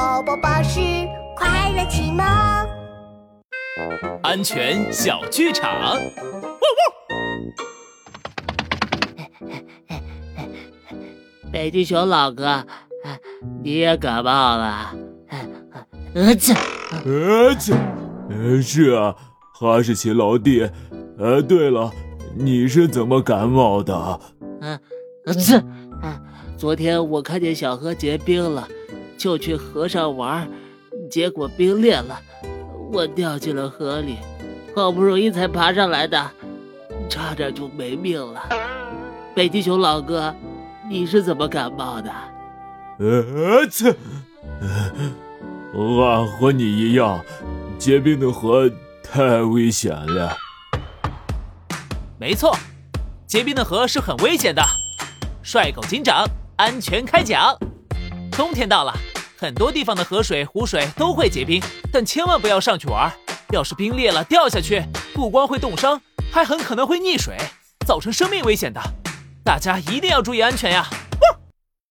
宝宝巴士快乐启蒙，安全小剧场。北极熊老哥，你也感冒了？呃，切，呃切，呃是啊，哈士奇老弟。呃，对了，你是怎么感冒的？嗯，这，昨天我看见小河结冰了，就去河上玩，结果冰裂了，我掉进了河里，好不容易才爬上来的，差点就没命了。北极熊老哥，你是怎么感冒的？呃，切，俺和你一样，结冰的河太危险了。没错，结冰的河是很危险的。帅狗警长，安全开讲。冬天到了，很多地方的河水、湖水都会结冰，但千万不要上去玩。要是冰裂了掉下去，不光会冻伤，还很可能会溺水，造成生命危险的。大家一定要注意安全呀！